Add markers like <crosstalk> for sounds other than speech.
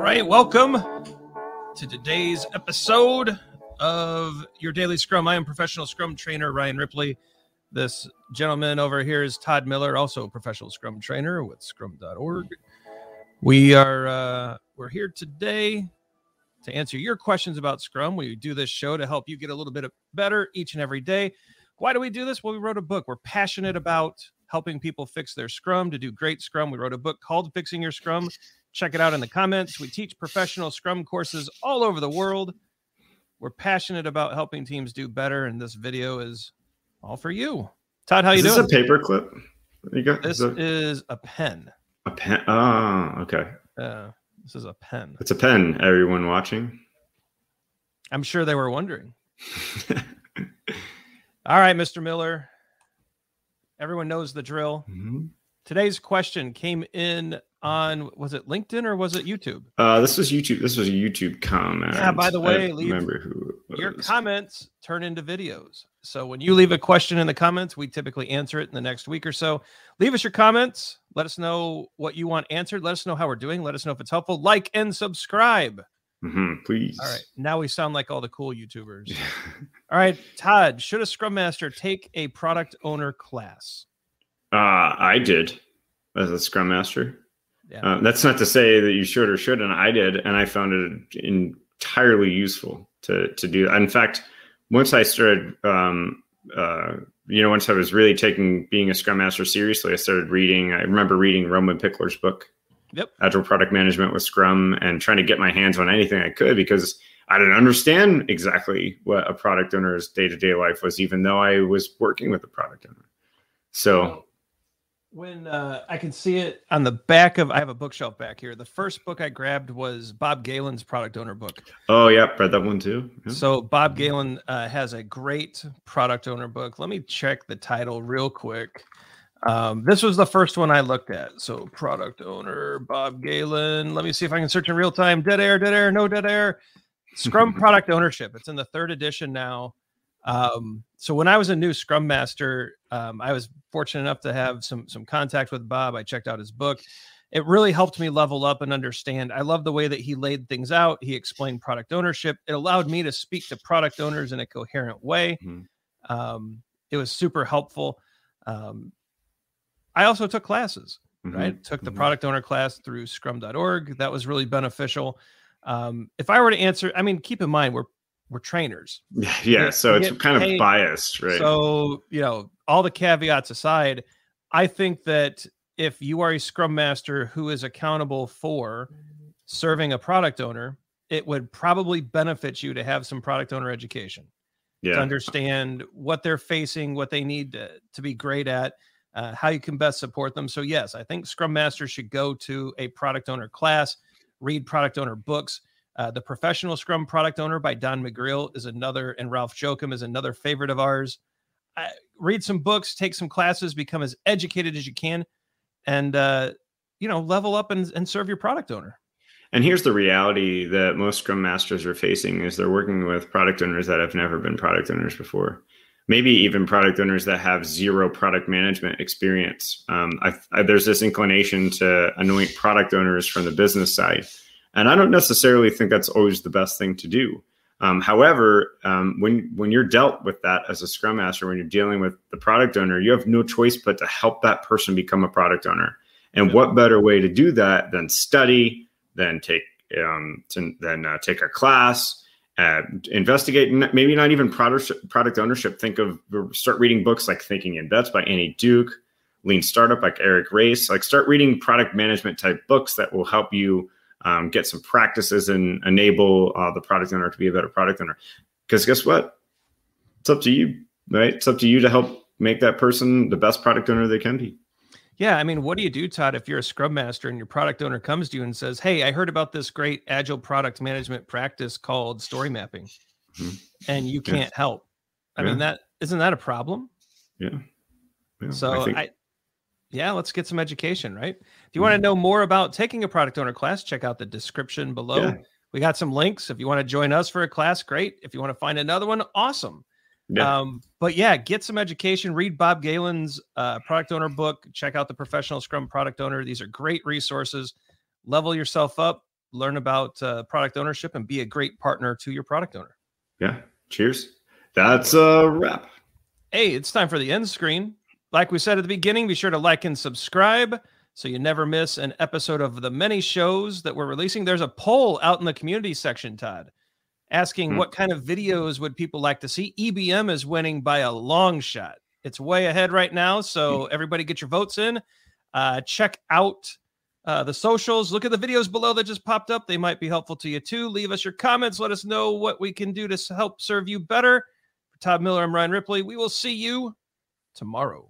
right, welcome to today's episode of your daily scrum. I am professional scrum trainer Ryan Ripley. This gentleman over here is Todd Miller, also a professional scrum trainer with scrum.org. We are uh, we're here today to answer your questions about scrum. We do this show to help you get a little bit better each and every day. Why do we do this? Well, we wrote a book. We're passionate about helping people fix their scrum to do great scrum. We wrote a book called Fixing Your Scrum. Check it out in the comments. We teach professional scrum courses all over the world. We're passionate about helping teams do better, and this video is all for you. Todd, how you is doing? This is a paper clip. You got this is, is a pen. a pen. Oh, okay. Uh, this is a pen. It's a pen. Everyone watching. I'm sure they were wondering. <laughs> All right, Mr. Miller. Everyone knows the drill. Mhm. Today's question came in on was it LinkedIn or was it YouTube? Uh, this was YouTube. This was a YouTube comment. Yeah, by the way, remember who Your comments turn into videos. So when you leave a question in the comments, we typically answer it in the next week or so. Leave us your comments. Let us know what you want answered. Let us know how we're doing. Let us know if it's helpful. Like and subscribe. Mhm, please. All right. Now we sound like all the cool YouTubers. All right. Todd, should a Scrum Master take a product owner class? Uh, I did as a Scrum Master. Yeah. Uh, that's not to say that you should or shouldn't. I did, and I found it entirely useful to to do. In fact, once I started, um, uh, you know, once I was really taking being a Scrum Master seriously, I started reading. I remember reading Roman Pichler's book, Yep. Agile Product Management with Scrum, and trying to get my hands on anything I could because I didn't understand exactly what a product owner's day to day life was, even though I was working with a product owner. So. When uh, I can see it on the back of, I have a bookshelf back here. The first book I grabbed was Bob Galen's product owner book. Oh yeah, read that one too. Yeah. So Bob Galen uh, has a great product owner book. Let me check the title real quick. Um, this was the first one I looked at. So product owner Bob Galen. Let me see if I can search in real time. Dead air, dead air, no dead air. Scrum <laughs> product ownership. It's in the third edition now. Um, so when I was a new Scrum Master, um, I was fortunate enough to have some some contact with Bob. I checked out his book. It really helped me level up and understand. I love the way that he laid things out. He explained product ownership. It allowed me to speak to product owners in a coherent way. Mhm. Um, it was super helpful. Um, I also took classes Mhm. right? Took the Mhm. product owner class through scrum.org. That was really beneficial. Um, if I were to answer, I mean, keep in mind we're we're trainers. <laughs> Yeah, yeah. So it's kind of biased, right? So, you know, all the caveats aside, I think that if you are a scrum master who is accountable for serving a product owner, it would probably benefit you to have some product owner education to understand what they're facing, what they need to, to be great at, uh, how you can best support them. So, yes, I think Scrum Masters should go to a product owner class, read product owner books. Uh, the Professional Scrum Product Owner by Don McGreal is another, and Ralph Jocham is another favorite of ours. Uh, read some books, take some classes, become as educated as you can, and uh, you know, level up and, and serve your product owner. And here's the reality that most Scrum Masters are facing is they're working with product owners that have never been product owners before. Maybe even product owners that have zero product management experience. Um, I, I, there's this inclination to anoint product owners from the business side. And I don't necessarily think that's always the best thing to do. Um, however, um, when when you're dealt with that as a Scrum Master, when you're dealing with the product owner, you have no choice but to help that person become a product owner. And Yeah. what better way to do that than study, then take um, to, then uh, take a class, uh, investigate. Maybe not even product product ownership. Think of start reading books like Thinking in Bets by Annie Duke, Lean Startup like Eric Ries. Like start reading product management type books that will help you um, get some practices and enable uh, the product owner to be a better product owner. Because guess what? It's up to you, right? It's up to you to help make that person the best product owner they can be. Yeah, I mean, what do you do, Todd, if you're a scrum master and your product owner comes to you and says, "Hey, I heard about this great agile product management practice called story mapping," Mhm. and you can't help? I mean, that isn't that a problem? Yeah. Yeah, So I, think- yeah, let's get some education, right? If you want to know more about taking a product owner class, check out the description below. Yeah. We got some links. If you want to join us for a class, great. If you want to find another one, awesome. yeah. Um, but yeah, get some education. Read Bob Galen's uh, product owner book. Check out the Professional Scrum Product Owner. These are great resources. Level yourself up. learn about uh, product ownership and be a great partner to your product owner. Yeah. Cheers. That's a wrap. Hey, it's time for the end screen. Like we said at the beginning, be sure to like and subscribe so you never miss an episode of the many shows that we're releasing. There's a poll out in the community section, Todd, asking hmm. what kind of videos would people like to see. EBM is winning by a long shot. It's way ahead right now. So hmm. everybody get your votes in. Uh, check out uh, the socials. Look at the videos below that just popped up. They might be helpful to you too. Leave us your comments. Let us know what we can do to help serve you better. For Todd Miller, I'm Ryan Ripley. We will see you tomorrow.